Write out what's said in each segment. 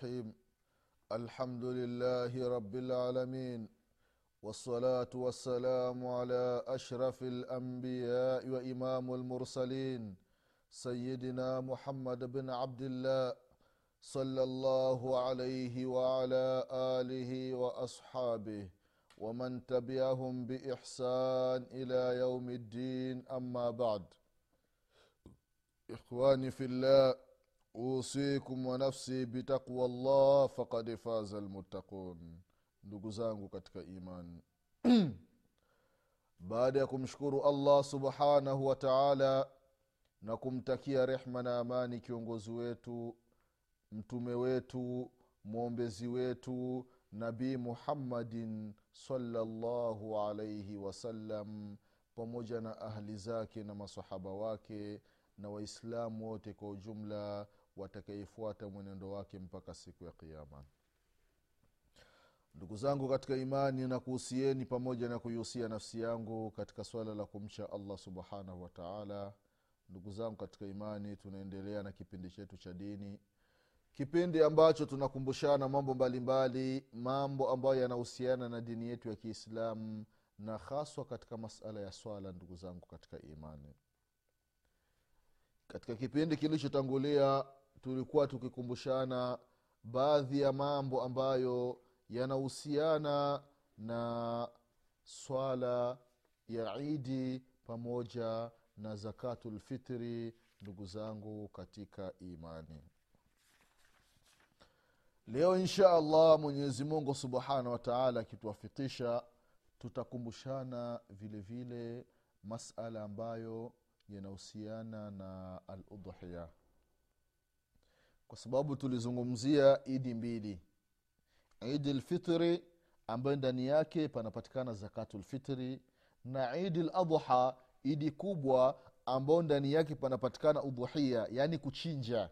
الرحيم. الحمد لله رب العالمين والصلاة والسلام على أشرف الأنبياء وإمام المرسلين سيدنا محمد بن عبد الله صلى الله عليه وعلى آله وأصحابه ومن تبعهم بإحسان إلى يوم الدين. أما بعد إخواني في الله usikum wa nafsi bitaqwa llah fakad faza lmuttaqun ndugu zangu katika imani. Baada ya kumshukuru allah subhanahu wa taala na kumtakia rehma na amani kiongozi wetu mtume wetu mwombezi wetu nabii muhammadin salllahu alaihi wasallam pamoja na ahli zake na masahaba wake na waislamu wote kwa ujumla watakayefuata mwenendo wake mpaka siku ya kiama ndugu zangu katika imani na kuhusieni pamoja na kuihusia nafsi yangu katika swala la kumcha allah subhanahu wataala ndugu zangu katika imani tunaendelea na kipindi chetu cha dini kipindi ambacho tunakumbushana mambo mbalimbali mbali, mambo ambayo yanahusiana na dini yetu ya kiislamu na haswa katika masala ya swala ndugu zangu katika imani. Katika kipindi kilichotangulia tulikuwa tukikumbushana baadhi ya mambo ambayo yanahusiana na swala ya idi pamoja na zakatulfitri ndugu zangu katika imani. Leo insha allah mwenyezi mungu subhanahu wataala akituwafikisha tutakumbushana vile vile masala ambayo yanahusiana na al kwa sababu tulizungumzia idi mbili. Idi lfitri ambayo ndani yake panapatikana zakatulfitri na idi ladha idi kubwa ambayo ndani yake panapatikana udhuhia yaani kuchinja.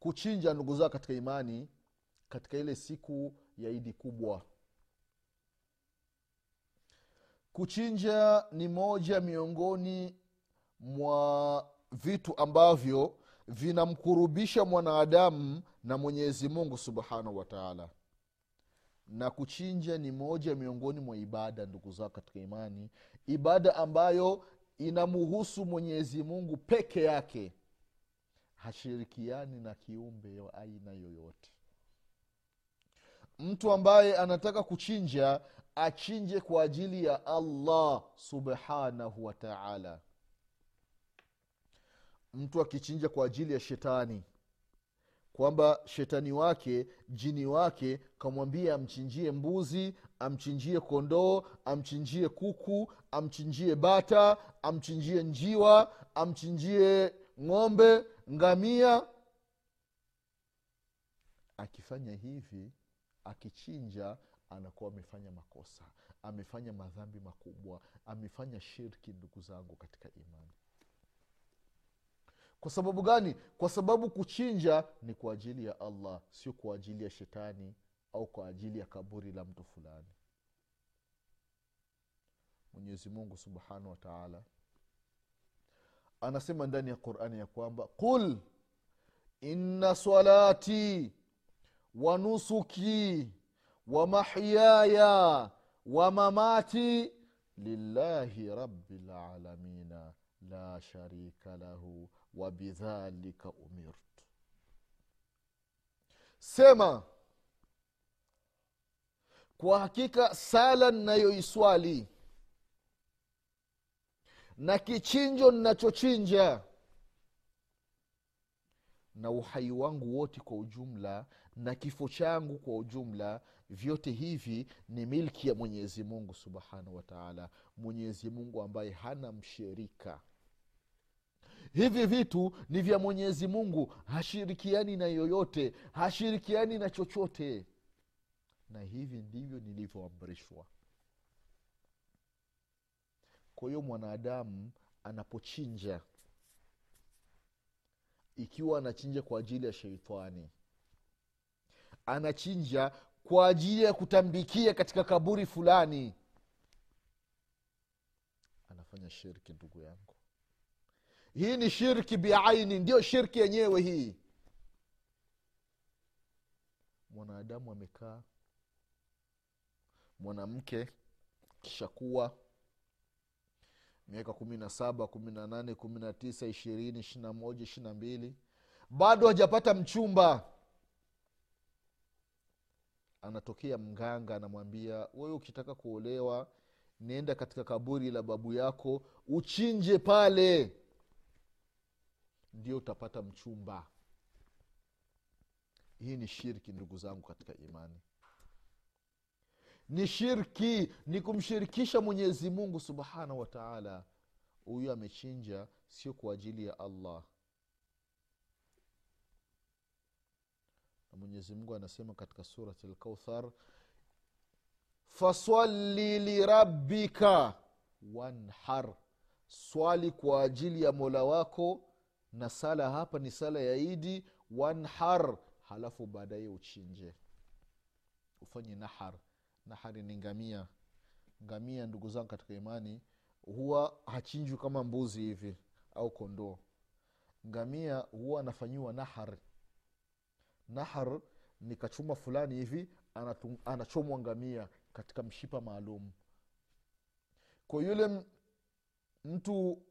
Kuchinja ndugu zao katika imani katika ile siku ya idi kubwa. Kuchinja ni moja miongoni mwa vitu ambavyo vinamkurubisha mwanadamu na mwenyezi mungu subhanahu wataala na kuchinja ni moja miongoni mwa ibada ndugu zao katika imani. Ibada ambayo inamuhusu mwenyezi mungu peke yake. Hashirikiani na kiumbe wa aina yoyote. Mtu ambaye anataka kuchinja achinje kwa ajili ya allah subhanahu wataala mtu akichinja kwa ajili ya shetani kwamba shetani wake jini wake kamwambia amchinjie mbuzi amchinjie kondoo amchinjie kuku amchinjie bata amchinjie njiwa amchinjie ng'ombe ngamia. Akifanya hivi akichinja anakuwa amefanya makosa amefanya madhambi makubwa amefanya shirki ndugu zangu katika imani kwa sababu gani? Kwa sababu kuchinja ni kwa ajili ya allah sio kwa ajili ya shetani au kwa ajili ya kaburi la mtu fulani. Mwenyezi mungu subhanahu wa taala anasema ndani ya qurani ya kwamba qul inna salati wa nusuki wa mahyaya wa mamati lillahi rabi lalamina la sharika lahu wabidhalika umirtu sema kwa hakika sala nnayoiswali na kichinjo nnachochinja na uhai wangu wote kwa ujumla na kifo changu kwa ujumla vyote hivi ni milki ya mwenyezi mungu subhanahu wataala mwenyezi mungu ambaye hana mshirika hivi vitu ni vya mwenyezi mungu. Hashirikiani na yoyote. Hashirikiani na chochote. Na hivi ndivyo nilivyoamrishwa. Kwa hiyo mwanadamu anapochinja ikiwa anachinja kwa ajili ya sheitani anachinja kwa ajili ya kutambikia katika kaburi fulani anafanya shirki ndugu yangu hii ni shirki biaini ndiyo shirki yenyewe hii. Mwanadamu amekaa mwanamke kishakuwa miaka kumi na saba kumi na nane kumi na tisa ishirini ishiri na moja ishiri na mbili bado hajapata mchumba. Anatokea mganga anamwambia wewe ukitaka kuolewa nienda katika kaburi la babu yako uchinje pale ndio utapata mchumba. Hii ni shirki ndugu zangu katika imani. Ni shirki ni kumshirikisha mwenyezi mungu subhanahu wa taala. Huyu amechinja sio kwa ajili ya allah. Na mwenyezi mungu anasema katika surati lkauthar faswali lirabbika wanhar. Swali kwa ajili ya mola wako na sala hapa ni sala ya idi wanhar halafu baadaye uchinje. Ufanye nahar. Nahari ni ngamia. Ngamia ndugu zangu katika imani huwa hachinjwi kama mbuzi hivi au kondoo. Ngamia huwa anafanyiwa nahar. Nahar ni kachuma fulani hivi anatum- anachomwa ngamia katika mshipa maalum. Kwa yule mtu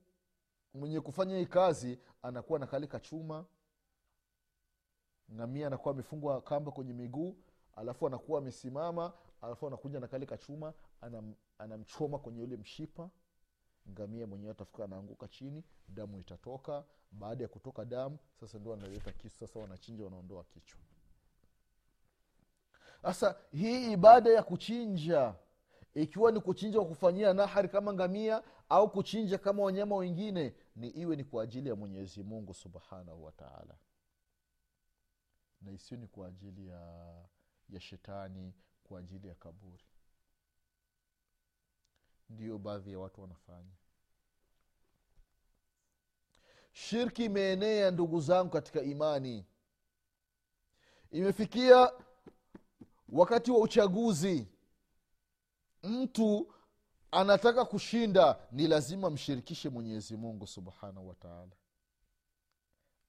mwenye kufanya hii kazi anakuwa na chuma ngamia anakuwa amefungwa kamba kwenye miguu alafu anakuwa amesimama alafu anakuja nakalika chuma anam, anamchoma kwenye ule mshipa. Ngamia mwenyewe atafika anaanguka chini damu itatoka. Baada ya kutoka damu sasa ndio analeta kisu sasa wanachinja wanaondoa kichwa. Sasa hii ibada ya kuchinja ikiwa ni kuchinja kwa kufanyia nahari kama ngamia au kuchinja kama wanyama wengine ni iwe ni kwa ajili ya mwenyezi mungu subhanahu wataala na isiyo ni kwa ajili ya ya shetani kwa ajili ya kaburi. Ndiyo baadhi ya watu wanafanya. Shirki imeenea ndugu zangu katika imani. Imefikia wakati wa uchaguzi. Mtu anataka kushinda ni lazima mshirikishe mwenyezi mungu subhanahu wataala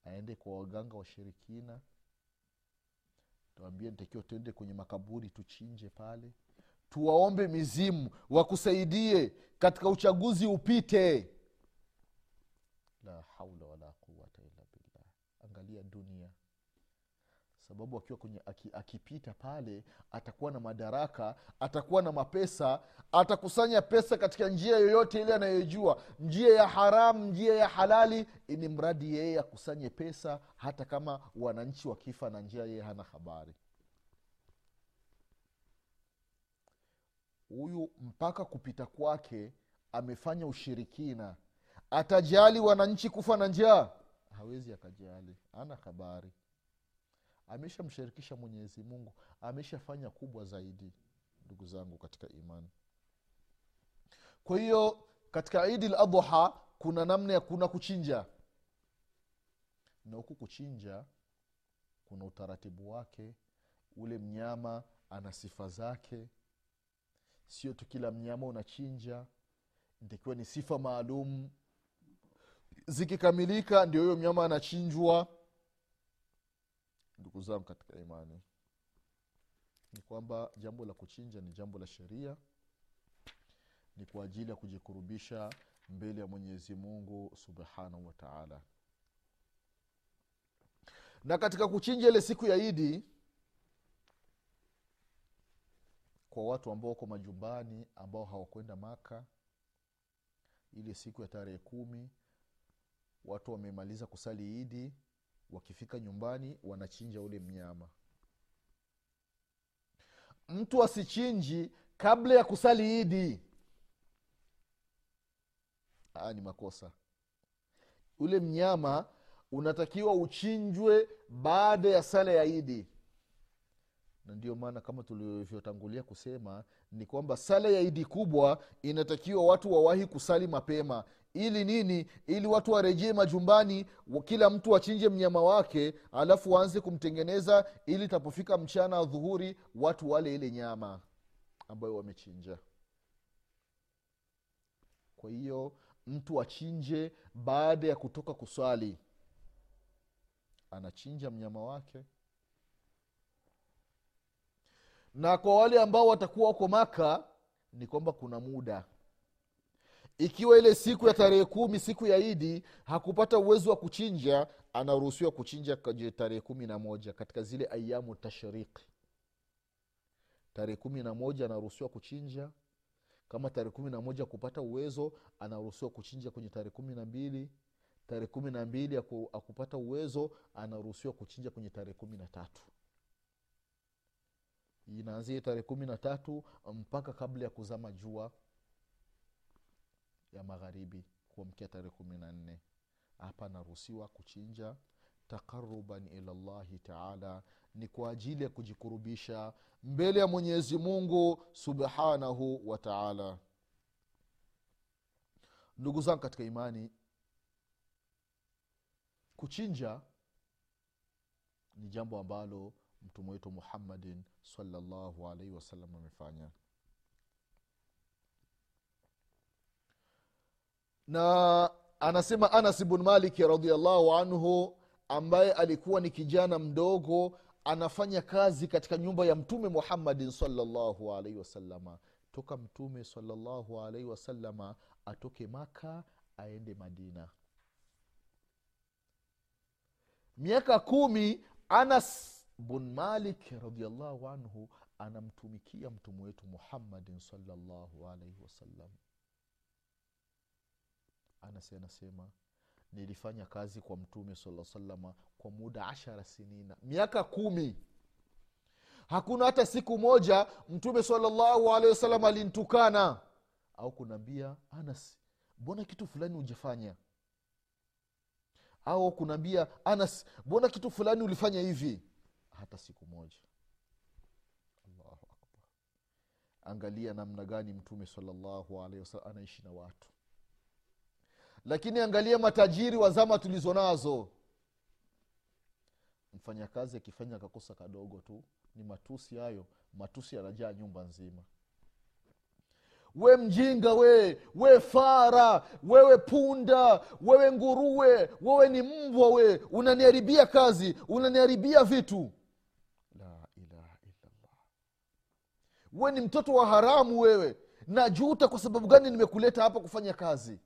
aende kwa waganga washirikina tuambie nitakiwa tuende kwenye makaburi tuchinje pale. Tuwaombe mizimu wakusaidie katika uchaguzi upite. La haula wala quwata illa billah. Angalia dunia sababu akiwa kwenye aki, akipita pale atakuwa na madaraka atakuwa na mapesa atakusanya pesa katika njia yoyote ile anayojua. Njia ya haramu njia ya halali ili mradi yeye akusanye pesa hata kama wananchi wakifa na njia yeye hana habari. Huyu mpaka kupita kwake amefanya ushirikina. Atajali wananchi kufa na njaa? Hawezi akajali. Ana habari ameshamshirikisha mwenyezi mungu. Ameshafanya kubwa zaidi ndugu zangu katika imani. Kwa hiyo katika idi ladha kuna namna ya kuna kuchinja. Na huku kuchinja kuna utaratibu wake. Ule mnyama ana sifa zake. Sio tu kila mnyama unachinja. Ntakiwa ni sifa maalum. Zikikamilika ndio huyo mnyama anachinjwa ndugu zangu katika imani. Ni kwamba jambo la kuchinja ni jambo la sheria. Ni kwa ajili ya kujikurubisha mbele ya mwenyezi mungu subhanahu wataala na katika kuchinja ile siku ya idi kwa watu ambao wako majumbani ambao hawakwenda maka ile siku ya tarehe kumi watu wamemaliza kusali idi wakifika nyumbani wanachinja ule mnyama. Mtu asichinji kabla ya kusali idi. Aa, ni makosa. Ule mnyama unatakiwa uchinjwe baada ya sala ya idi na ndio maana kama tulivyotangulia kusema ni kwamba sala ya idi kubwa inatakiwa watu wawahi kusali mapema. Ili nini? Ili watu warejee majumbani kila mtu achinje mnyama wake alafu waanze kumtengeneza ili tapofika mchana dhuhuri watu wale ile nyama ambayo wamechinja. Kwa hiyo mtu achinje baada ya kutoka kuswali anachinja mnyama wake na kwa wale ambao watakuwa wako maka ni kwamba kuna muda. Ikiwa ile siku ya tarehe kumi siku ya idi hakupata uwezo wa kuchinja anaruhusiwa kuchinja tarehe kumi na moja katika zile ayamu tashriki tarehe kumi na moja anaruhusiwa kuchinja. Kama tarehe kumi na moja kupata uwezo anaruhusiwa kuchinja kwenye tarehe kumi na mbili. Tarehe kumi na mbili akupata uwezo anaruhusiwa kuchinja kwenye tarehe kumi na tatu inaanzia tarehe kumi na tatu mpaka kabla ya kuzama jua ya magharibi kuamkia tarehe kumi na nne hapa naruhusiwa kuchinja taqaruban ila llahi taala. Ni kwa ajili ya kujikurubisha mbele ya mwenyezi mungu subhanahu wa taala. Ndugu zangu katika imani kuchinja ni jambo ambalo mtume wetu muhammadin salllahu alaihi wasallam amefanya. Na anasema anas bn maliki radiallahu anhu ambaye alikuwa ni kijana mdogo anafanya kazi katika nyumba ya mtume muhammadin salllahu alaihi wasalama toka mtume salllahu alaihi wasalama atoke maka aende madina. Miaka kumi anas bun malik radiallahu anhu anamtumikia mtume wetu muhammadin salllahu alaihi wasallam. Anas anasema nilifanya kazi kwa mtume sala salama kwa muda ashara sinina miaka kumi. Hakuna hata siku moja mtume salallahu alehi wasallam alintukana. Au kunaambia anas mbona kitu fulani ujafanya au kunaambia anas mbona kitu fulani ulifanya hivi hata siku moja. Allahu akbar. Angalia namna gani mtume salallahu anaishi na watu. Lakini angalia matajiri wa zama tulizo nazo mfanyakazi akifanya kakosa kadogo tu ni matusi hayo matusi yanajaa nyumba nzima. We mjinga we we fara wewe punda wewe nguruwe wewe ni mbwa we unaniharibia kazi unaniharibia vitu la ilaha illallah we ni mtoto wa haramu wewe. Najuta kwa sababu gani nimekuleta hapa kufanya kazi.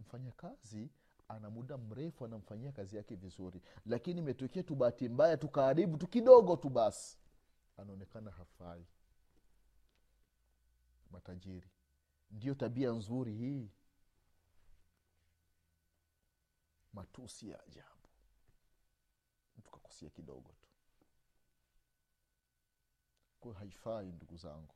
Mfanya kazi ana muda mrefu anamfanyia kazi yake vizuri. Lakini imetokea tu bahati mbaya tukaharibu tu kidogo tu basi. Anaonekana hafai. Matajiri. Ndiyo tabia nzuri hii. Matusi ya ajabu. Mtu kakosia kidogo tu haifai ndugu zangu.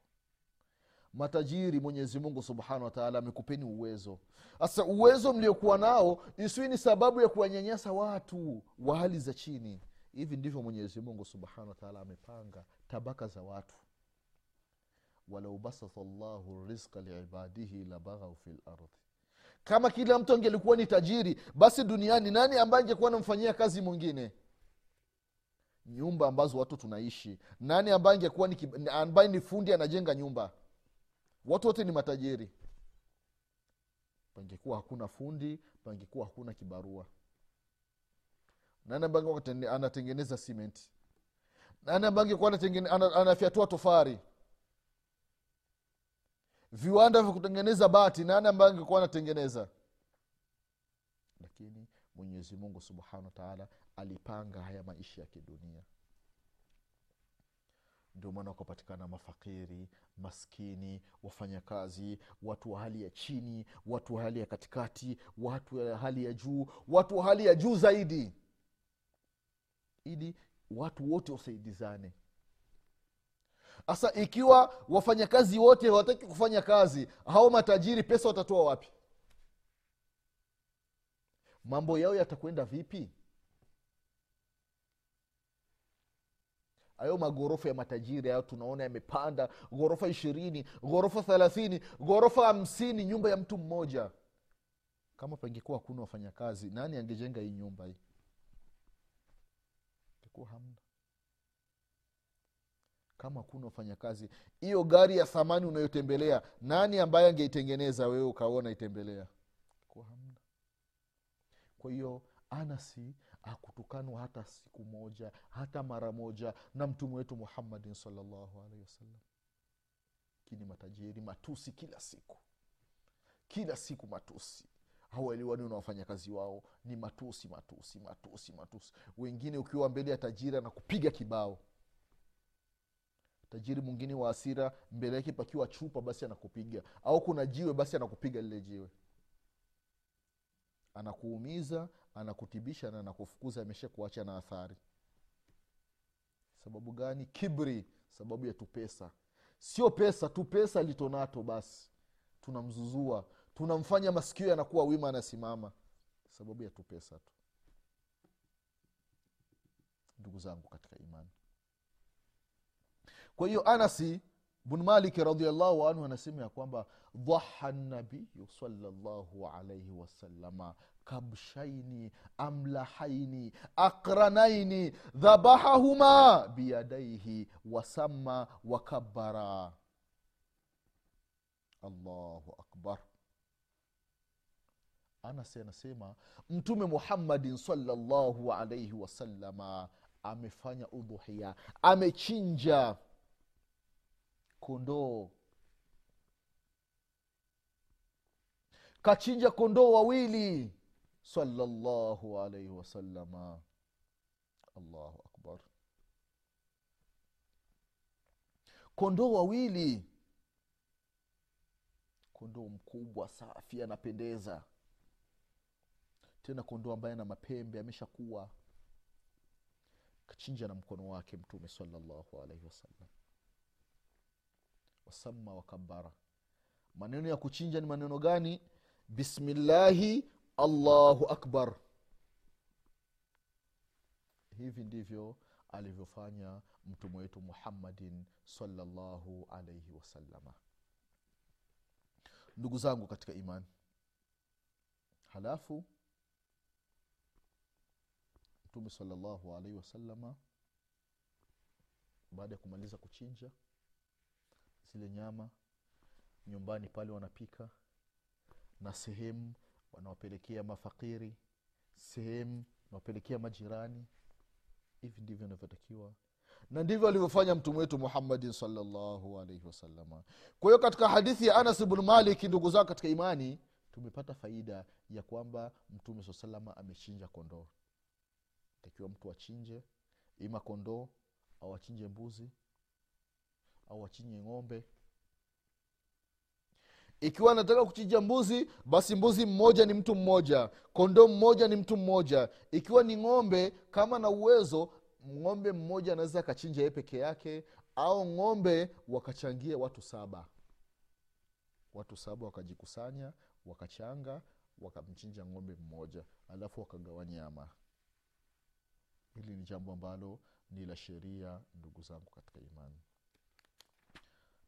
Matajiri mwenyezi mungu subhanahu wataala amekupeni uwezo. Sasa uwezo mliokuwa nao isiwi ni sababu ya kuwanyanyasa watu wa hali za chini. Hivi ndivyo mwenyezi mungu subhanahu wataala amepanga tabaka za watu. Walau basata llahu rizqa liibadihi labaghau fi lardhi kama kila mtu angelikuwa ni tajiri basi duniani nani ambaye angekuwa anamfanyia kazi mwingine nyumba ambazo watu tunaishi. Nani ambaye angekuwa ni, ambaye ni fundi anajenga nyumba? Watu wote ni matajiri. Pangekuwa hakuna fundi pangekuwa hakuna kibarua. Nani ambaye anatengeneza simenti? Nani ambaye angekuwa anafyatua tofari? Viwanda vya kutengeneza bati nani ambaye angekuwa anatengeneza? Lakini mwenyezi mungu subhanahu wataala alipanga haya maisha ya kidunia. Ndio maana wakapatikana mafakiri maskini wafanyakazi watu wa hali ya chini watu wa hali ya katikati watu wa hali ya juu watu wa hali ya juu zaidi. Ili watu wote wasaidizane. Sasa ikiwa wafanyakazi wote hawataki kufanya kazi hao matajiri pesa watatoa wapi? Mambo yao yatakwenda vipi hayo magorofa ya matajiri hayo tunaona yamepanda. Ghorofa ishirini ghorofa thelathini ghorofa hamsini nyumba ya mtu mmoja. Kama pangekuwa hakuna wafanyakazi nani angejenga hii nyumba hii? Hamna. Kama kuna wafanyakazi hiyo gari ya thamani unayotembelea nani ambaye angeitengeneza wewe ukaona itembelea kwa hamna. Kwa hiyo anasi akutukanwa hata siku moja hata mara moja na mtume wetu muhammadin salllahu alaihi wasallam. Lakini matajiri matusi kila siku. Kila siku matusi. Hawaelewani na wafanyakazi wao. Ni matusi matusi matusi matusi. Wengine ukiwa mbele ya tajiri na kupiga kibao. Tajiri mwingine wa asira mbele yake pakiwa chupa basi anakupiga. Au kuna jiwe basi anakupiga lile jiwe. Anakuumiza anakutibisha na anakufukuza amesha kuacha na athari. Sababu gani? Kibri sababu ya tupesa sio pesa tu pesa litonato basi. Tunamzuzua tunamfanya masikio yanakuwa wima anasimama. Sababu ya tupesa tu. Ndugu zangu katika imani. Kwa hiyo anasi bn maliki radiallahu anhu anasema ya kwamba dhaha nabiyu salllahu alaihi wasalama kabshaini amlahaini akranaini dhabahahuma biyadaihi wasama wakabara allahu akbar. Anasi anasema mtume muhammadin salllahu alaihi wasalama amefanya udhuhia amechinja kondoo. Kachinja kondoo wawili. Salallahu alaihi wasalama allahu akbar. Kondoo wawili. Kondoo mkubwa safi anapendeza. Tena kondoo ambaye ana mapembe ameshakuwa. Kachinja na mkono wake mtume salallahu alaihi wasallam wasama wakabara maneno ya kuchinja ni maneno gani? Bismillahi allahu akbar. Hivi ndivyo alivyofanya mtume wetu muhammadin salllahu alaihi wasalama ndugu zangu katika imani halafu mtume salllahu alaihi wasalama baada ya kumaliza kuchinja zile nyama nyumbani pale wanapika na sehemu wanawapelekea mafakiri sehemu wanawapelekea majirani. Hivi ndivyo inavyotakiwa. Na ndivyo alivyofanya mtume wetu muhammadin salllahu alaihi wasalama kwa hiyo katika hadithi ya anas bnu malik ndugu zao katika imani tumepata faida ya kwamba mtume saa salama amechinja kondoo. Takiwa mtu achinje ima kondoo au achinje mbuzi au achinje ng'ombe. Ikiwa anataka kuchinja mbuzi basi mbuzi mmoja ni mtu mmoja kondoo mmoja ni mtu mmoja. Ikiwa ni ng'ombe kama na uwezo ng'ombe mmoja anaweza akachinja ye peke yake au ng'ombe wakachangia watu saba. Watu saba wakajikusanya wakachanga wakamchinja ng'ombe mmoja alafu wakagawa nyama. Hili ni jambo ambalo ni la sheria ndugu zangu katika imani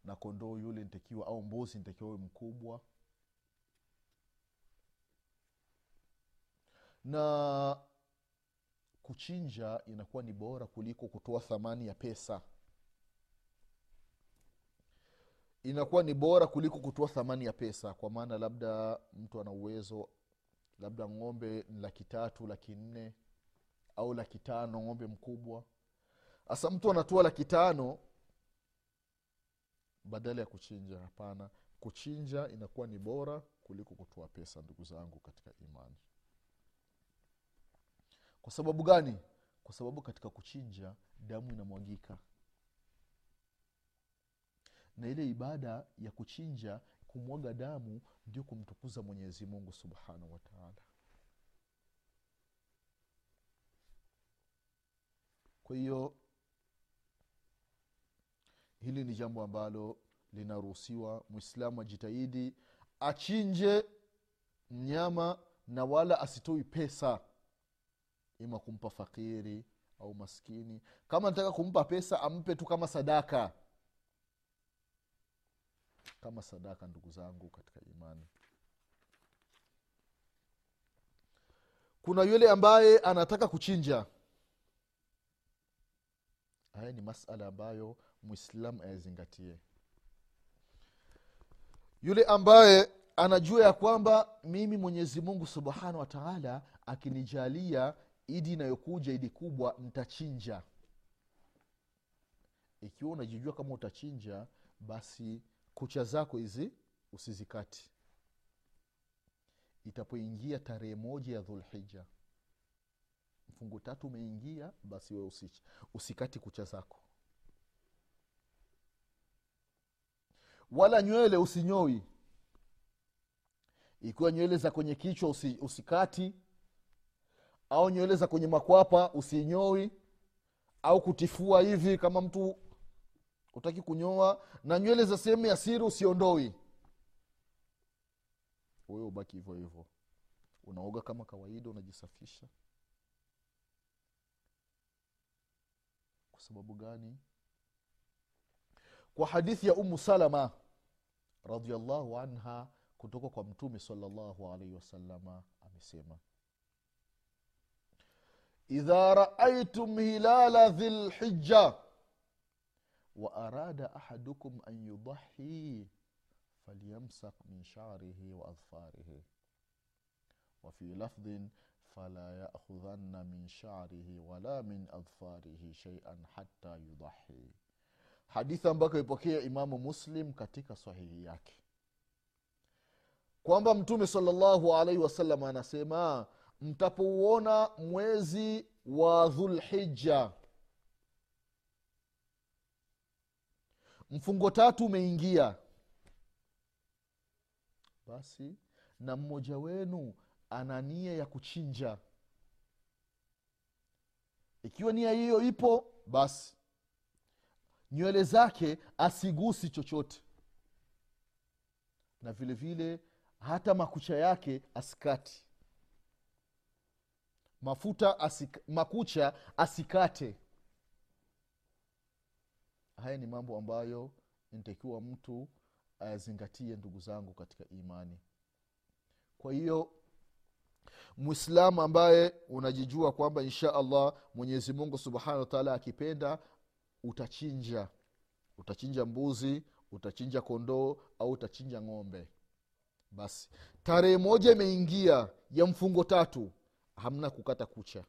na kondoo yule ntakiwa au mbuzi ntakiwa uwe mkubwa. Na kuchinja inakuwa ni bora kuliko kutoa thamani ya pesa. Inakuwa ni bora kuliko kutoa thamani ya pesa kwa maana labda mtu ana uwezo labda ng'ombe ni laki tatu laki nne au laki tano ng'ombe mkubwa. Hasa mtu anatoa laki tano badala ya kuchinja hapana. Kuchinja inakuwa ni bora kuliko kutoa pesa ndugu zangu katika imani. Kwa sababu gani? Kwa sababu katika kuchinja damu inamwagika. Na ile ibada ya kuchinja kumwaga damu ndio kumtukuza mwenyezi mungu subhanahu wataala kwa hiyo hili ni jambo ambalo linaruhusiwa mwislamu ajitahidi achinje mnyama na wala asitoi pesa ima kumpa fakiri au maskini. Kama nataka kumpa pesa ampe tu kama sadaka. Kama sadaka ndugu zangu katika imani. Kuna yule ambaye anataka kuchinja haya ni masala ambayo mwislamu ayazingatie. Yule ambaye anajua ya kwamba mimi mwenyezi mungu subhanahu wa taala akinijalia idi inayokuja idi kubwa ntachinja ikiwa unajijua kama utachinja basi kucha zako hizi usizikati. Itapoingia tarehe moja ya dhulhija mfungu tatu umeingia basi we usi, usikati kucha zako. Wala nywele usinyoi. Ikiwa nywele za kwenye kichwa usi, usikati au nywele za kwenye makwapa usinyoi au kutifua hivi kama mtu utaki kunyoa na nywele za sehemu ya siri usiondoi. Wewe ubaki hivyo hivyo. Unaoga kama kawaida unajisafisha kwa sababu gani? Kwa hadithi ya umu salama radiallahu anha kutoka kwa mtume salllahu alaihi wasalama amesema idha raaitum hilala dhilhija ahadukum an yudahii falyamsak min sharihi wa adfarihi wafi lafdhin fala yakhudhanna min sharihi wala min adfarihi sheian hata yudahi hadithi ambayo kaipokea imamu muslim katika sahihi yake. Kwamba mtume salllahu alaihi wasallam anasema mtapouona mwezi wa dhulhija mfungo tatu umeingia basi na mmoja wenu ana nia ya kuchinja. Ikiwa nia hiyo ipo basi. Nywele zake asigusi chochote. Na vile vile hata makucha yake asikati mafuta asik, makucha asikate haya ni mambo ambayo inatakiwa mtu ayazingatie ndugu zangu katika imani. Kwa hiyo mwislamu ambaye unajijua kwamba insha allah mwenyezi mungu subhanahu wataala akipenda utachinja. Utachinja mbuzi utachinja kondoo au utachinja ng'ombe. Basi tarehe moja imeingia ya mfungo tatu hamna kukata kucha.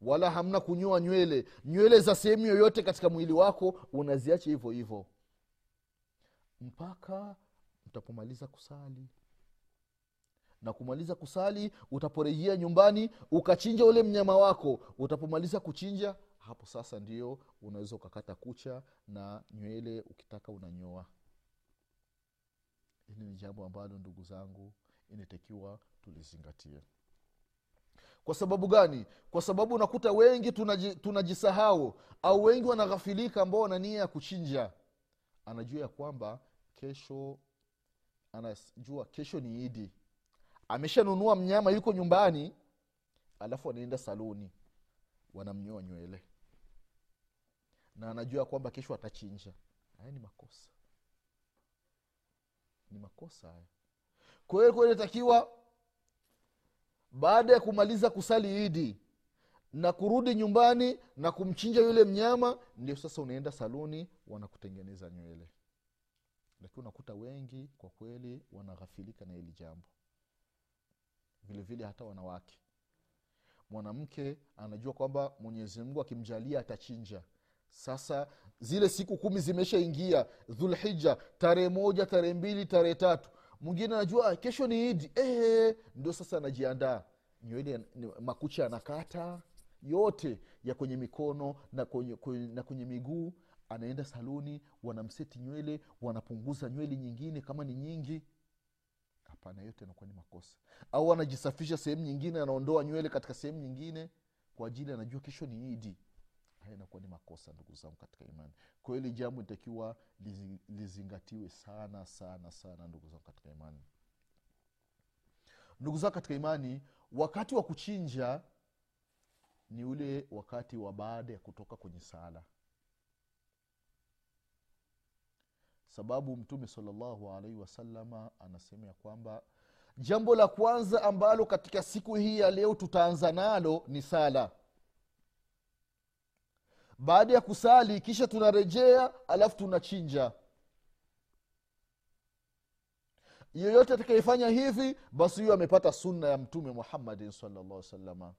Wala hamna kunyoa nywele. Nywele za sehemu yoyote katika mwili wako unaziacha hivyo hivyo. Mpaka mtapomaliza kusali na kumaliza kusali utaporejea nyumbani ukachinja ule mnyama wako. Utapomaliza kuchinja hapo sasa ndio unaweza ukakata kucha na nywele ukitaka unanyoa. Hili ni jambo ambalo ndugu zangu inatakiwa tulizingatie. Kwa sababu gani? Kwa sababu unakuta wengi tunaji, tunajisahau au wengi wanaghafilika ambao wana nia ya kuchinja. Anajua ya kwamba kesho anajua kesho ni idi ameshanunua mnyama yuko nyumbani alafu anaenda saluni. Wanamnyoa nywele. Na anajua kwamba kesho atachinja. Haya ni makosa. Ni makosa haya. Kwa hiyo inatakiwa baada ya kumaliza kusali idi na kurudi nyumbani na kumchinja yule mnyama ndio sasa unaenda saluni wanakutengeneza nywele. Lakini unakuta wengi kwa kweli wanaghafilika na hili jambo vile vile hata wanawake. Mwanamke anajua kwamba mwenyezi mungu akimjalia atachinja. Sasa zile siku kumi zimeshaingia dhulhija tarehe moja tarehe mbili tarehe tatu. Mwingine anajua kesho ni idi. Ndio sasa anajiandaa. Nywele makucha anakata yote ya kwenye mikono na kwenye, kwenye, na kwenye miguu. Anaenda saluni wanamseti nywele wanapunguza nywele nyingine kama ni nyingi hapana yote anakuwa ni makosa. Au anajisafisha sehemu nyingine anaondoa nywele katika sehemu nyingine kwa ajili anajua kesho ni idi. Haya inakuwa ni makosa ndugu zangu katika imani. Kwa hili jambo litakiwa lizingatiwe sana sana sana ndugu zangu katika imani. Ndugu zangu katika imani wakati wa kuchinja ni ule wakati wa baada ya kutoka kwenye sala sababu mtume salllahu alaihi wasalama anasema ya kwamba jambo la kwanza ambalo katika siku hii ya leo tutaanza nalo ni sala. Baada ya kusali kisha tunarejea alafu tunachinja. Yeyote atakayefanya hivi basi huyo amepata sunna ya mtume muhammadin salllah salama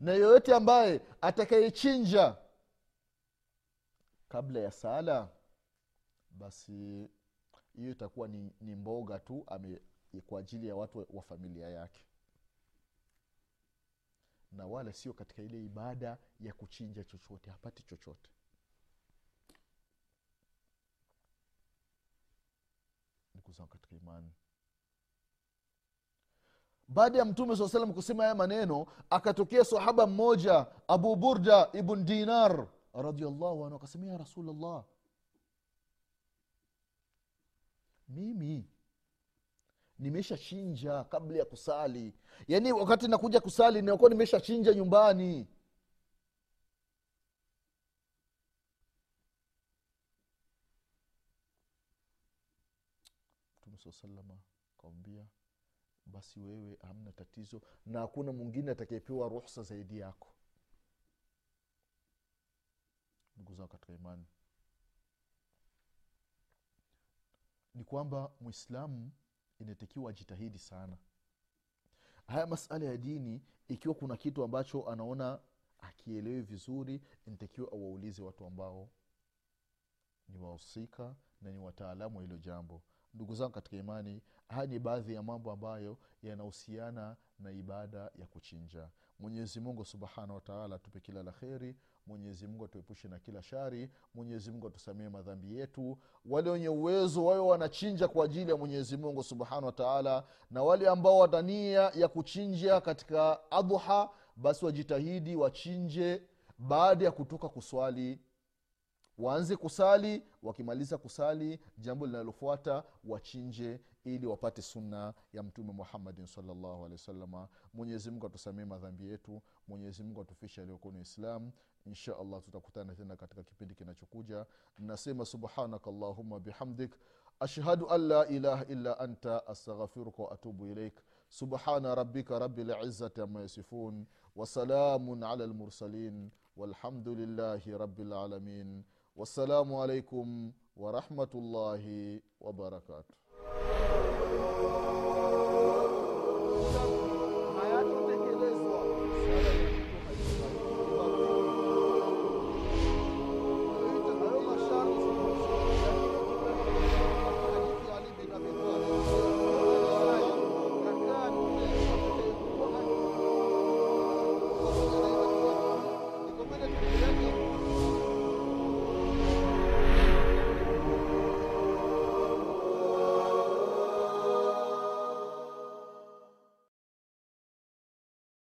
na yeyote ambaye atakayechinja kabla ya sala basi hiyo itakuwa ni, ni mboga tu ame, kwa ajili ya watu wa familia yake. Na wala sio katika ile ibada ya kuchinja chochote hapati chochote. Ndugu katika imani. Baada ya mtume saa salam kusema haya maneno akatokea sahaba mmoja abu burda ibn dinar radiallahu anhu akasema ya rasulllah mimi nimeshachinja kabla ya kusali. Yaani wakati nakuja kusali nakuwa nimeshachinja nyumbani. Mtume saa salama akawambia basi wewe hamna tatizo na hakuna mwingine atakayepewa ruhsa zaidi yako ndugu zao katika imani. Ni kwamba mwislamu inatakiwa ajitahidi sana. Haya masala ya dini ikiwa kuna kitu ambacho anaona akielewi vizuri inatakiwa awaulize watu ambao ni wahusika na ni wataalamu wa hilo jambo. Ndugu zangu katika imani haya ni baadhi ya mambo ambayo yanahusiana na ibada ya kuchinja mwenyezi mungu subhanahu wataala atupe kila la kheri mwenyezi mungu atuepushe na kila shari mwenyezi mungu atusamie madhambi yetu. Wale wenye uwezo wawe wanachinja kwa ajili ya mwenyezi mungu subhanahu wataala na wale ambao watania ya kuchinja katika adha basi wajitahidi wachinje baada ya kutoka kuswali. Waanze kusali wakimaliza kusali jambo linalofuata wachinje ili wapate sunna ya mtume muhammadin salllahu alehi wasalama mwenyezimungu atusamie madhambi yetu mwenyezimungu atufisha aliyokuwa ni islam insha allah tutakutana tena katika kipindi kinachokuja nasema subhanaka allahuma bihamdik ashhadu an la ilaha illa anta astaghfiruka waatubu ilaik subhana rabika rabi lizati ama yasifun wasalamun ala lmursalin والحمد لله رب العالمين والسلام عليكم ورحمه الله وبركاته Senhor.